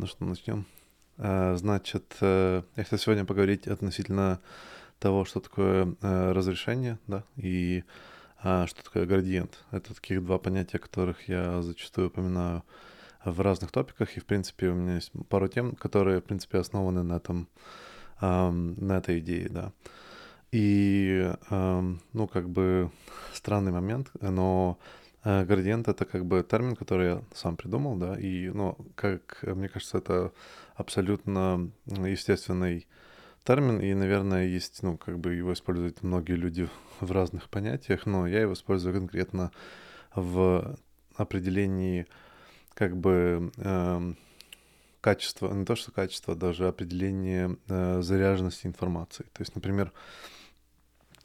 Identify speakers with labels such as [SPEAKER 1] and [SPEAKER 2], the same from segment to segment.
[SPEAKER 1] Ну что, начнем. А, значит, э, я хотел сегодня поговорить относительно того, что такое э, разрешение, да, и а, что такое градиент. Это таких два понятия, которых я зачастую упоминаю в разных топиках, и, в принципе, у меня есть пару тем, которые, в принципе, основаны на этом, на этой идее, да. И, ну, как бы странный момент, но Э, градиент — это как бы термин, который я сам придумал, да, и, ну, как мне кажется, это абсолютно естественный термин, и, наверное, есть, ну, как бы его используют многие люди в разных понятиях, но я его использую конкретно в определении как бы э, качества, не то что качество, даже определение э, заряженности информации. То есть, например,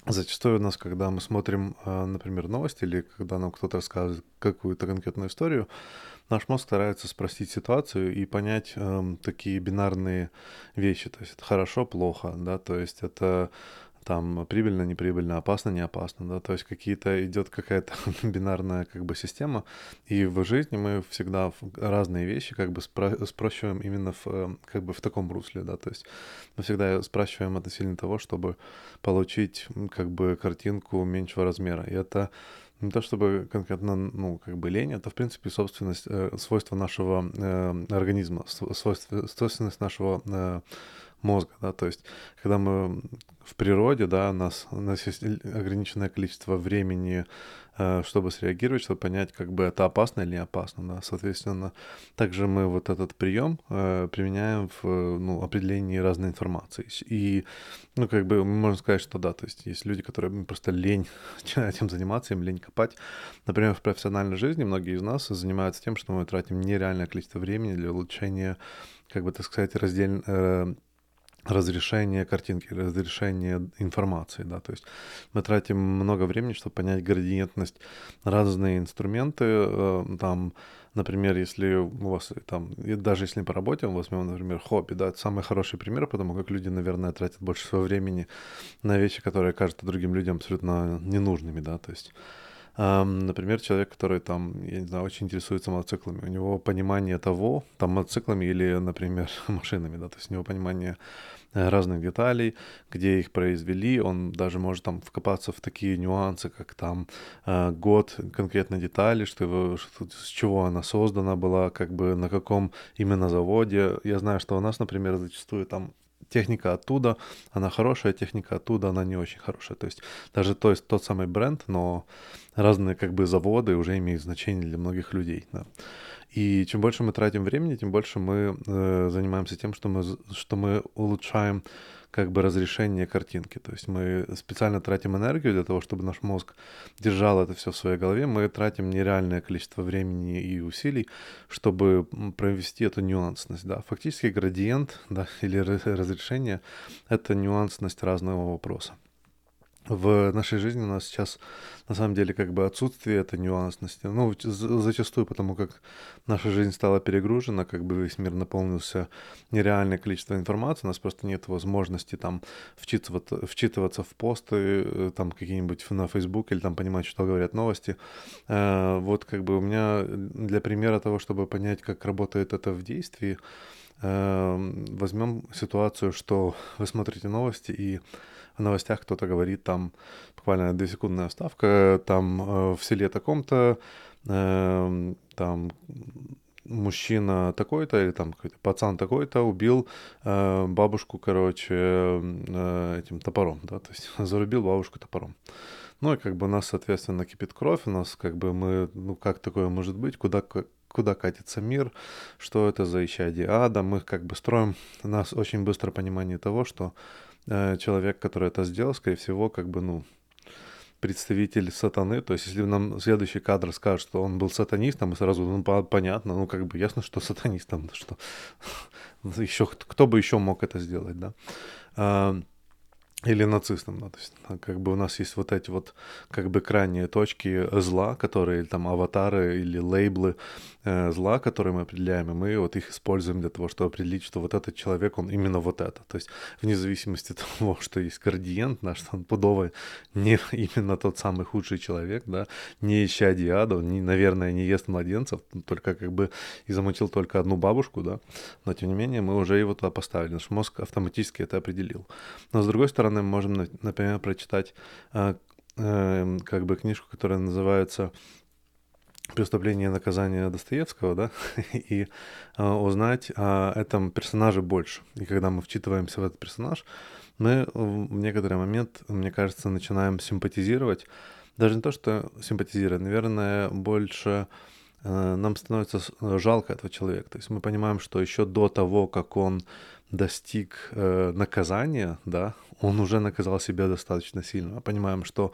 [SPEAKER 1] Зачастую у нас, когда мы смотрим, а, например, новости или когда нам кто-то рассказывает какую-то конкретную историю, наш мозг старается спросить ситуацию и понять э, такие бинарные вещи. То есть это хорошо, плохо, да, то есть это там прибыльно, неприбыльно, опасно, не опасно, да, то есть какие-то идет какая-то бинарная как бы система, и в жизни мы всегда разные вещи как бы спро- спрощиваем именно в, э, как бы в таком русле, да, то есть мы всегда спрашиваем относительно того, чтобы получить как бы картинку меньшего размера, и это не то чтобы конкретно, ну, как бы лень, это, в принципе, собственность, э, свойство нашего э, организма, свойство, свойственность нашего э, мозга, да, то есть, когда мы в природе, да, у нас, у нас есть ограниченное количество времени, э, чтобы среагировать, чтобы понять, как бы это опасно или не опасно, да, соответственно, также мы вот этот прием э, применяем в, ну, определении разной информации, и, ну, как бы, можно сказать, что да, то есть, есть люди, которые просто лень этим заниматься, им лень копать, например, в профессиональной жизни многие из нас занимаются тем, что мы тратим нереальное количество времени для улучшения, как бы, так сказать, раздельно э, разрешение картинки, разрешение информации, да, то есть мы тратим много времени, чтобы понять градиентность, разные инструменты, э, там, например, если у вас там, даже если по работе, возьмем, например, хобби, да, это самый хороший пример, потому как люди, наверное, тратят больше своего времени на вещи, которые кажутся другим людям абсолютно ненужными, да, то есть Например, человек, который там, я не знаю, очень интересуется мотоциклами, у него понимание того, там мотоциклами или, например, машинами, да, то есть у него понимание э, разных деталей, где их произвели, он даже может там вкопаться в такие нюансы, как там э, год конкретной детали, что, его, что с чего она создана была, как бы на каком именно заводе. Я знаю, что у нас, например, зачастую там техника оттуда, она хорошая, техника оттуда, она не очень хорошая. То есть даже то есть тот самый бренд, но разные как бы заводы уже имеют значение для многих людей. Да. И чем больше мы тратим времени, тем больше мы э, занимаемся тем, что мы, что мы улучшаем как бы разрешение картинки. То есть мы специально тратим энергию для того, чтобы наш мозг держал это все в своей голове. Мы тратим нереальное количество времени и усилий, чтобы провести эту нюансность. Да. Фактически градиент да, или разрешение — это нюансность разного вопроса в нашей жизни у нас сейчас на самом деле как бы отсутствие этой нюансности. Ну, зачастую потому как наша жизнь стала перегружена, как бы весь мир наполнился нереальное количество информации, у нас просто нет возможности там вчитываться, вчитываться в посты, э, там какие-нибудь на Facebook или там понимать, что говорят новости. Э, вот как бы у меня для примера того, чтобы понять, как работает это в действии, э, возьмем ситуацию, что вы смотрите новости и в новостях кто-то говорит там буквально двухсекундная вставка, там э, в селе таком-то, э, там мужчина такой-то или там какой-то пацан такой-то убил э, бабушку, короче, э, этим топором, да, то есть зарубил бабушку топором. Ну и как бы у нас, соответственно, кипит кровь, у нас как бы мы, ну как такое может быть, куда, куда катится мир, что это за исчадие ада, мы как бы строим, у нас очень быстро понимание того, что человек, который это сделал, скорее всего, как бы, ну, представитель сатаны. То есть, если нам следующий кадр скажет, что он был сатанистом, и сразу, ну, понятно, ну, как бы ясно, что сатанистом, что еще, кто бы еще мог это сделать, да. Или нацистам, да, то есть как бы у нас есть вот эти вот как бы крайние точки зла, которые там аватары или лейблы э, зла, которые мы определяем, и мы вот их используем для того, чтобы определить, что вот этот человек, он именно вот это, то есть вне зависимости от того, что есть градиент, да, что он пудовый не именно тот самый худший человек, да, не ища диада, он, не, наверное, не ест младенцев, только как бы и замутил только одну бабушку, да, но тем не менее мы уже его туда поставили, наш мозг автоматически это определил. Но с другой стороны, стороны, можем, например, прочитать э, э, как бы книжку, которая называется «Преступление и наказание Достоевского», да, и э, узнать о этом персонаже больше. И когда мы вчитываемся в этот персонаж, мы в некоторый момент, мне кажется, начинаем симпатизировать, даже не то, что симпатизировать, наверное, больше э, нам становится жалко этого человека. То есть мы понимаем, что еще до того, как он достиг э, наказания, да, он уже наказал себя достаточно сильно. Понимаем, что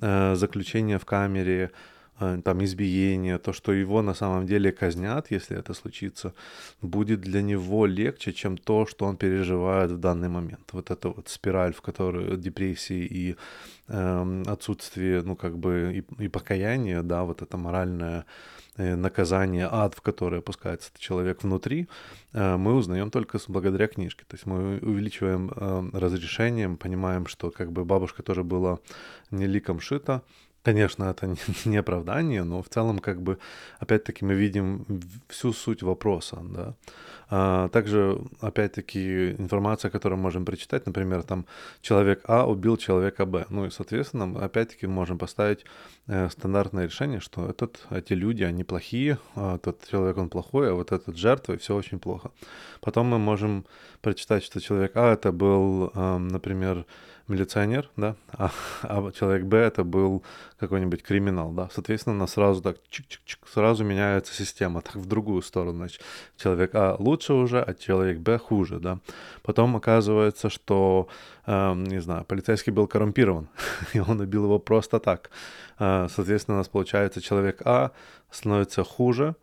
[SPEAKER 1] э, заключение в камере, э, там избиение, то, что его на самом деле казнят, если это случится, будет для него легче, чем то, что он переживает в данный момент. Вот эта вот спираль, в которой депрессии и э, отсутствие, ну как бы и, и покаяние, да, вот это моральное наказание, ад, в который опускается человек внутри, э, мы узнаем только благодаря книжке. То есть мы увеличиваем э, разрешением, понимаем, что как бы бабушка тоже была не ликом шита, Конечно, это не, оправдание, но в целом, как бы, опять-таки, мы видим всю суть вопроса, да. А, также, опять-таки, информация, которую мы можем прочитать, например, там, человек А убил человека Б. Ну и, соответственно, опять-таки, можем поставить э, стандартное решение, что этот, эти люди, они плохие, а тот человек, он плохой, а вот этот жертва, и все очень плохо. Потом мы можем прочитать, что человек А это был, э, например, милиционер, да, а, а человек Б это был какой-нибудь криминал, да. Соответственно, у нас сразу так чик-чик-чик, сразу меняется система, так в другую сторону, значит. Человек А лучше уже, а человек Б хуже, да. Потом оказывается, что, э, не знаю, полицейский был коррумпирован, и он убил его просто так. Э, соответственно, у нас получается человек А становится хуже,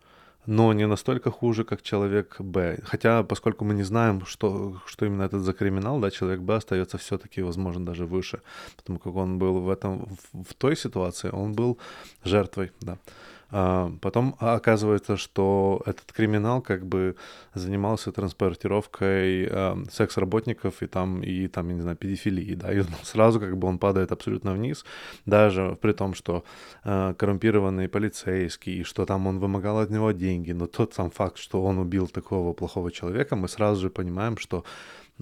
[SPEAKER 1] но не настолько хуже, как человек Б. Хотя, поскольку мы не знаем, что, что именно этот за криминал, да, человек Б остается все-таки, возможно, даже выше, потому как он был в этом, в, той ситуации, он был жертвой, да. А, потом оказывается, что этот криминал как бы занимался транспортировкой а, секс-работников и там, и там, я не знаю, педофилии, да, и сразу как бы он падает абсолютно вниз, даже при том, что а, коррумпированный полицейский, что там он вымогал от него деньги, но тот сам факт, что он убил такого плохого человека, мы сразу же понимаем, что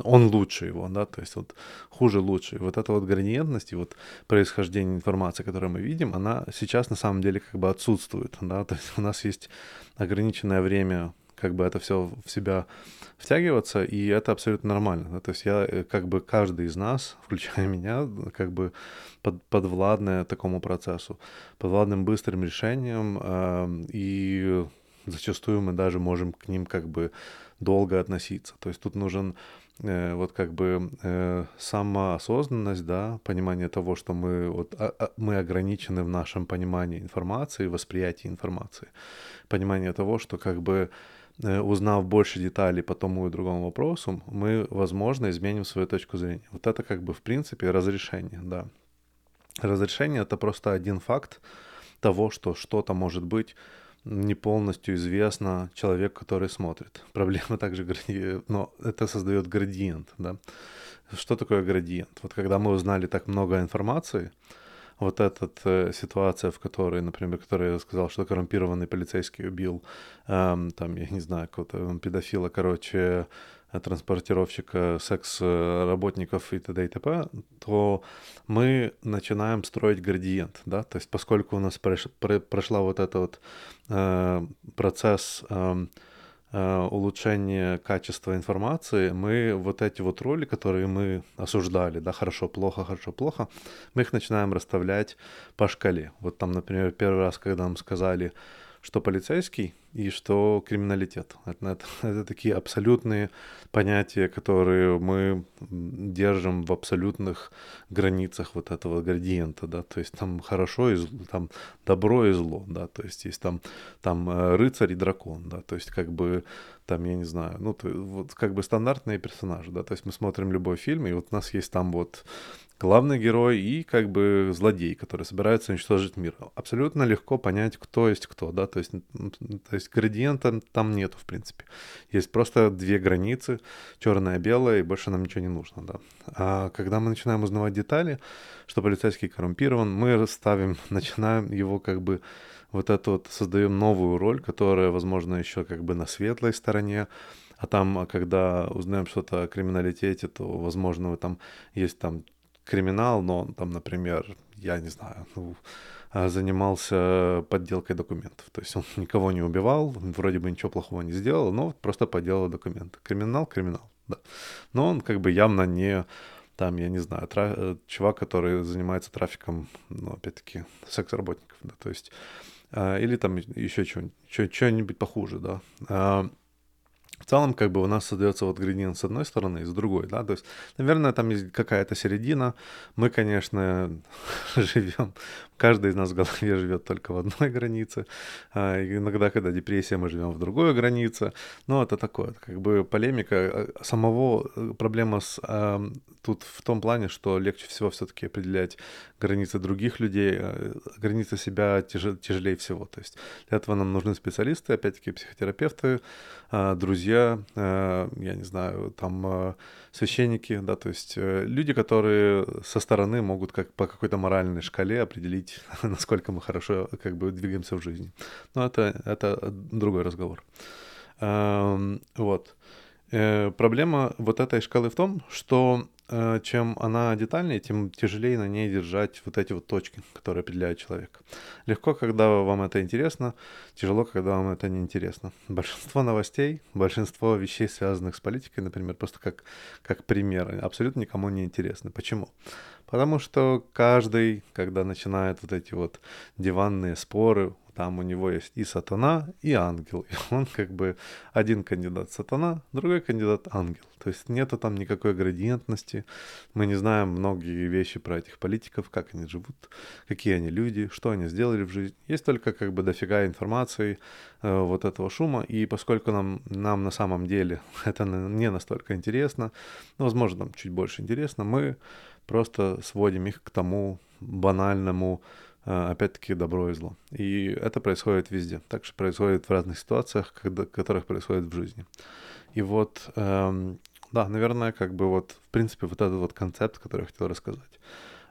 [SPEAKER 1] он лучше его, да, то есть вот хуже лучше. И вот эта вот градиентность и вот происхождение информации, которую мы видим, она сейчас на самом деле как бы отсутствует, да, то есть у нас есть ограниченное время как бы это все в себя втягиваться, и это абсолютно нормально. Да? То есть я, э, как бы каждый из нас, включая меня, как бы под, подвладная такому процессу, подвладным быстрым решением, э, и зачастую мы даже можем к ним как бы долго относиться. То есть тут нужен вот как бы э, самоосознанность, да, понимание того, что мы, вот, а, а, мы ограничены в нашем понимании информации, восприятии информации, понимание того, что как бы э, узнав больше деталей по тому и другому вопросу, мы, возможно, изменим свою точку зрения. Вот это как бы в принципе разрешение, да. Разрешение это просто один факт того, что что-то может быть не полностью известно человек, который смотрит. Проблема также, но это создает градиент, да. Что такое градиент? Вот когда мы узнали так много информации, вот эта э, ситуация, в которой, например, которой я сказал, что коррумпированный полицейский убил, эм, там, я не знаю, какого-то педофила, короче, транспортировщика секс-работников и т.д. и т.п., то мы начинаем строить градиент, да, то есть поскольку у нас прош, про, прошла вот этот вот э, процесс э, э, улучшения качества информации, мы вот эти вот роли, которые мы осуждали, да, хорошо, плохо, хорошо, плохо, мы их начинаем расставлять по шкале. Вот там, например, первый раз, когда нам сказали, что полицейский и что криминалитет. Это, это, это такие абсолютные понятия, которые мы держим в абсолютных границах вот этого градиента, да, то есть там хорошо и зло, там добро и зло, да, то есть есть там, там э, рыцарь и дракон, да, то есть как бы там, я не знаю, ну, то, вот как бы стандартные персонажи, да, то есть мы смотрим любой фильм, и вот у нас есть там вот главный герой и как бы злодей, который собирается уничтожить мир. Абсолютно легко понять, кто есть кто, да, то есть, то есть градиента там нету, в принципе. Есть просто две границы, черное и белое, и больше нам ничего не нужно, да. А когда мы начинаем узнавать детали, что полицейский коррумпирован, мы ставим, начинаем его как бы вот это вот, создаем новую роль, которая, возможно, еще как бы на светлой стороне, а там, когда узнаем что-то о криминалитете, то, возможно, там есть там криминал, но там, например, я не знаю, ну, а, занимался подделкой документов. То есть он никого не убивал, вроде бы ничего плохого не сделал, но просто подделал документы. Криминал, криминал, да. Но он как бы явно не там, я не знаю, тра- э, чувак, который занимается трафиком, ну, опять-таки, секс-работников, да, то есть, а, или там еще что-нибудь, что-нибудь похуже, да. А, в целом, как бы у нас создается вот градиент с одной стороны и с другой, да, то есть, наверное, там есть какая-то середина. Мы, конечно, живем, каждый из нас в голове живет только в одной границе. А иногда, когда депрессия, мы живем в другой границе. Но это такое, как бы полемика э, самого, э, проблема с, э, тут в том плане, что легче всего все-таки определять границы других людей, э, границы себя тяж, тяжелее всего. То есть для этого нам нужны специалисты, опять-таки психотерапевты, э, друзья, э, я не знаю, там священники, да, то есть люди, которые со стороны могут как по какой-то моральной шкале определить, насколько мы хорошо как бы двигаемся в жизни. Но это, это другой разговор. Эм, вот. Проблема вот этой шкалы в том, что Э, чем она детальнее, тем тяжелее на ней держать вот эти вот точки, которые определяют человека. Легко, когда вам это интересно, тяжело, когда вам это не интересно. Большинство новостей, большинство вещей, связанных с политикой, например, просто как, как пример, абсолютно никому не интересны. Почему? Потому что каждый, когда начинает вот эти вот диванные споры, там у него есть и сатана, и ангел. И он как бы один кандидат сатана, другой кандидат ангел. То есть нету там никакой градиентности. Мы не знаем многие вещи про этих политиков, как они живут, какие они люди, что они сделали в жизни. Есть только как бы дофига информации, э, вот этого шума. И поскольку нам, нам на самом деле это не настолько интересно, ну, возможно, нам чуть больше интересно, мы просто сводим их к тому банальному Э, опять-таки добро и зло. И это происходит везде. Также происходит в разных ситуациях, когда, которых происходит в жизни. И вот, эм, да, наверное, как бы вот, в принципе, вот этот вот концепт, который я хотел рассказать.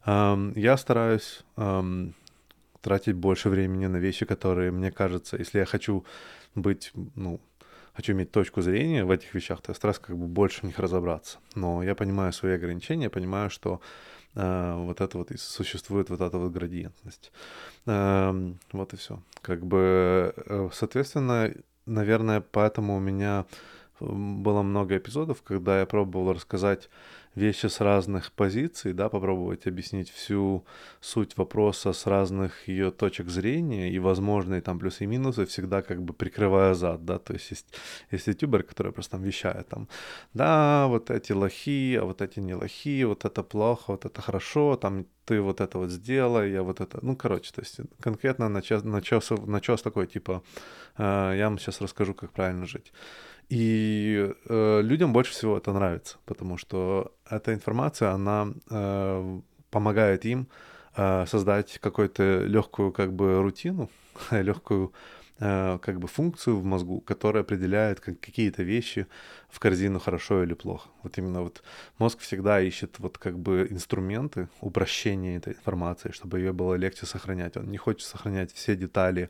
[SPEAKER 1] Эм, я стараюсь эм, тратить больше времени на вещи, которые, мне кажется, если я хочу быть, ну, хочу иметь точку зрения в этих вещах, то я стараюсь как бы больше в них разобраться. Но я понимаю свои ограничения, понимаю, что а, вот это вот и существует вот эта вот градиентность. Эм, вот и все. Как бы, э, соответственно, наверное, поэтому у меня было много эпизодов, когда я пробовал рассказать вещи с разных позиций, да, попробовать объяснить всю суть вопроса с разных ее точек зрения и возможные там плюсы и минусы, всегда как бы прикрывая зад, да, то есть есть, есть ютубер, который просто там вещает там, да, вот эти лохи, а вот эти не лохи, вот это плохо, вот это хорошо, там ты вот это вот сделай, я вот это, ну, короче, то есть конкретно начес, начес, начес такой, типа, э, я вам сейчас расскажу, как правильно жить. И э, людям больше всего это нравится, потому что эта информация, она э, помогает им э, создать какую-то легкую как бы рутину, легкую э, как бы функцию в мозгу, которая определяет как, какие-то вещи в корзину хорошо или плохо. Вот именно вот мозг всегда ищет вот как бы инструменты упрощения этой информации, чтобы ее было легче сохранять. Он не хочет сохранять все детали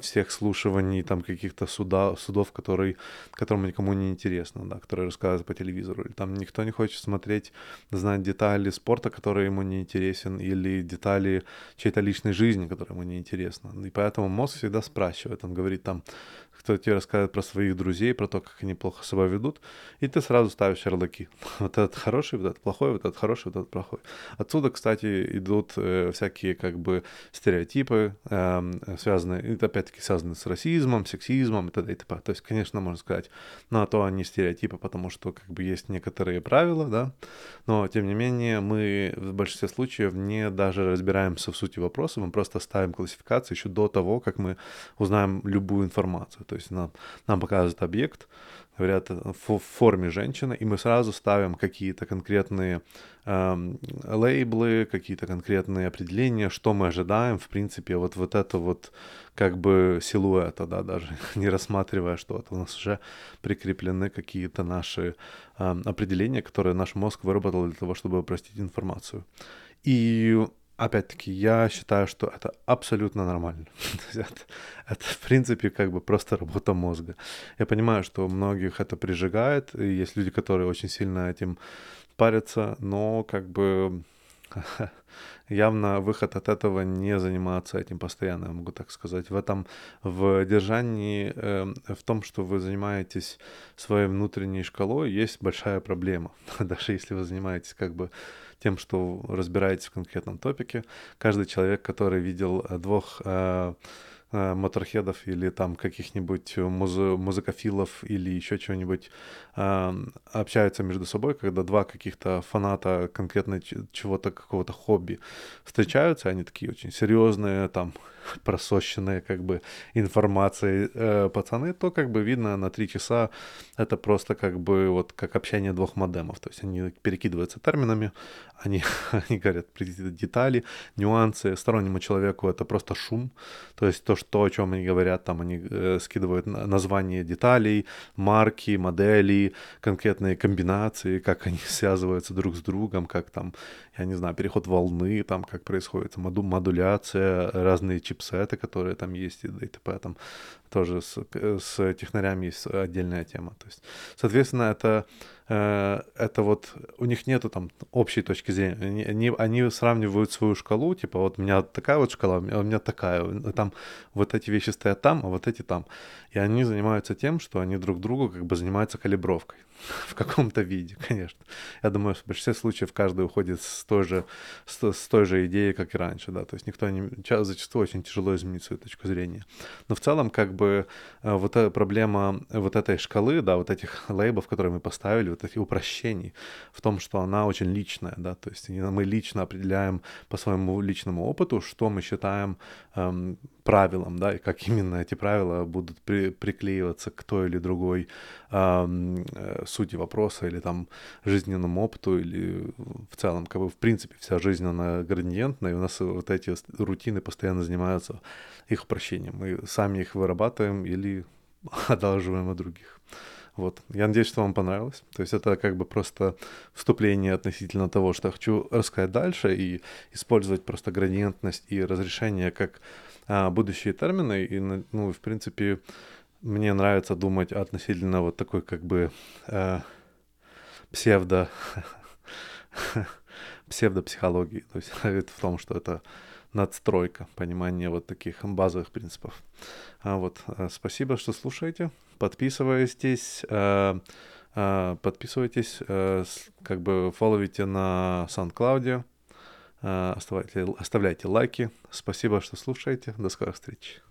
[SPEAKER 1] всех слушаний, там каких-то суда, судов, которые, которым никому не интересно, да, которые рассказывают по телевизору. Или там никто не хочет смотреть, знать детали спорта, который ему не интересен, или детали чьей-то личной жизни, которая ему не интересна. И поэтому мозг всегда спрашивает, он говорит там, кто тебе рассказывает про своих друзей, про то, как они плохо себя ведут, и ты сразу ставишь ярлыки. Вот этот хороший, вот этот плохой, вот этот хороший, вот этот плохой. Отсюда, кстати, идут э, всякие как бы стереотипы, э, связанные, это опять-таки связаны с расизмом, сексизмом и т.д. и т.п. То есть, конечно, можно сказать, ну, а то они стереотипы, потому что как бы есть некоторые правила, да, но, тем не менее, мы в большинстве случаев не даже разбираемся в сути вопроса, мы просто ставим классификацию еще до того, как мы узнаем любую информацию. То есть нам, нам показывают объект, говорят в форме женщины, и мы сразу ставим какие-то конкретные э, лейблы, какие-то конкретные определения, что мы ожидаем, в принципе, вот, вот это вот как бы силуэта, да, даже не рассматривая что-то. У нас уже прикреплены какие-то наши э, определения, которые наш мозг выработал для того, чтобы упростить информацию. И опять-таки, я считаю, что это абсолютно нормально. это, в принципе, как бы просто работа мозга. Я понимаю, что многих это прижигает, и есть люди, которые очень сильно этим парятся, но как бы явно выход от этого не заниматься этим постоянно, я могу так сказать. В этом, в держании, э, в том, что вы занимаетесь своей внутренней шкалой, есть большая проблема. Даже если вы занимаетесь как бы тем, что разбираетесь в конкретном топике. Каждый человек, который видел э, двух э, э, моторхедов или там каких-нибудь муз- музыкофилов или еще чего-нибудь э, общаются между собой, когда два каких-то фаната конкретно чего-то, какого-то хобби встречаются, они такие очень серьезные, там просощенные как бы информацией э, пацаны, то как бы видно на три часа это просто как бы вот как общение двух модемов. То есть они перекидываются терминами, они, они говорят детали, нюансы. Стороннему человеку это просто шум. То есть то, что, о чем они говорят, там они э, скидывают название деталей, марки, модели, конкретные комбинации, как они связываются друг с другом, как там, я не знаю, переход волны, там как происходит моду, модуляция, разные чипсеты, которые там есть и т.п. Там тоже с, с технарями есть отдельная тема. То есть, соответственно, это, э, это вот у них нету там общей точки зрения. Они, они, они сравнивают свою шкалу, типа вот у меня такая вот шкала, а у меня такая. Там вот эти вещи стоят там, а вот эти там. И они занимаются тем, что они друг другу как бы занимаются калибровкой в каком-то виде, конечно. Я думаю, в большинстве случаев каждый уходит с той же, с, с той же идеей, как и раньше, да, то есть никто не, зачастую очень тяжело изменить свою точку зрения. Но в целом, как бы, э, вот эта проблема вот этой шкалы, да, вот этих лейбов, которые мы поставили, вот этих упрощений, в том, что она очень личная, да, то есть мы лично определяем по своему личному опыту, что мы считаем эм, правилам, да, и как именно эти правила будут при, приклеиваться к той или другой эм, сути вопроса или там жизненному опыту или в целом, как бы в принципе вся жизнь она градиентная, и у нас вот эти рутины постоянно занимаются их упрощением. Мы сами их вырабатываем или одалживаем от других. Вот. Я надеюсь, что вам понравилось. То есть это как бы просто вступление относительно того, что я хочу рассказать дальше и использовать просто градиентность и разрешение как а, будущие термины. И, ну, в принципе, мне нравится думать относительно вот такой как бы э, псевдо псевдопсихологии. То есть в том, что это надстройка, понимание вот таких базовых принципов. А вот, э, спасибо, что слушаете. Подписывайтесь, э, э, подписывайтесь, как бы фолловите на SoundCloud, оставляйте, оставляйте лайки. Спасибо, что слушаете. До скорых встреч.